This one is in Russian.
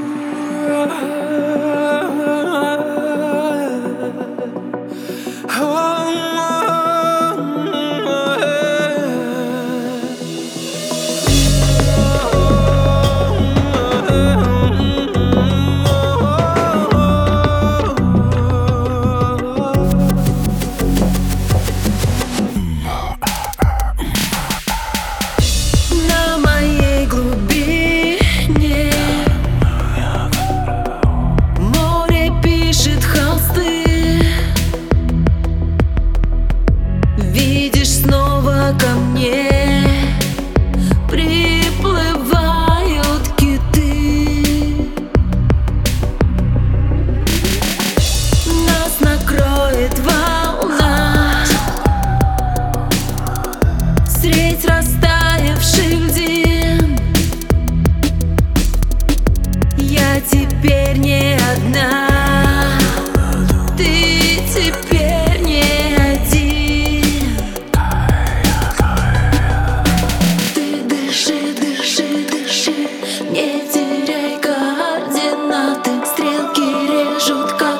cool. теперь не одна. Ты теперь не один. Ты дыши, дыши, дыши. Не теряй координаты. Стрелки режут как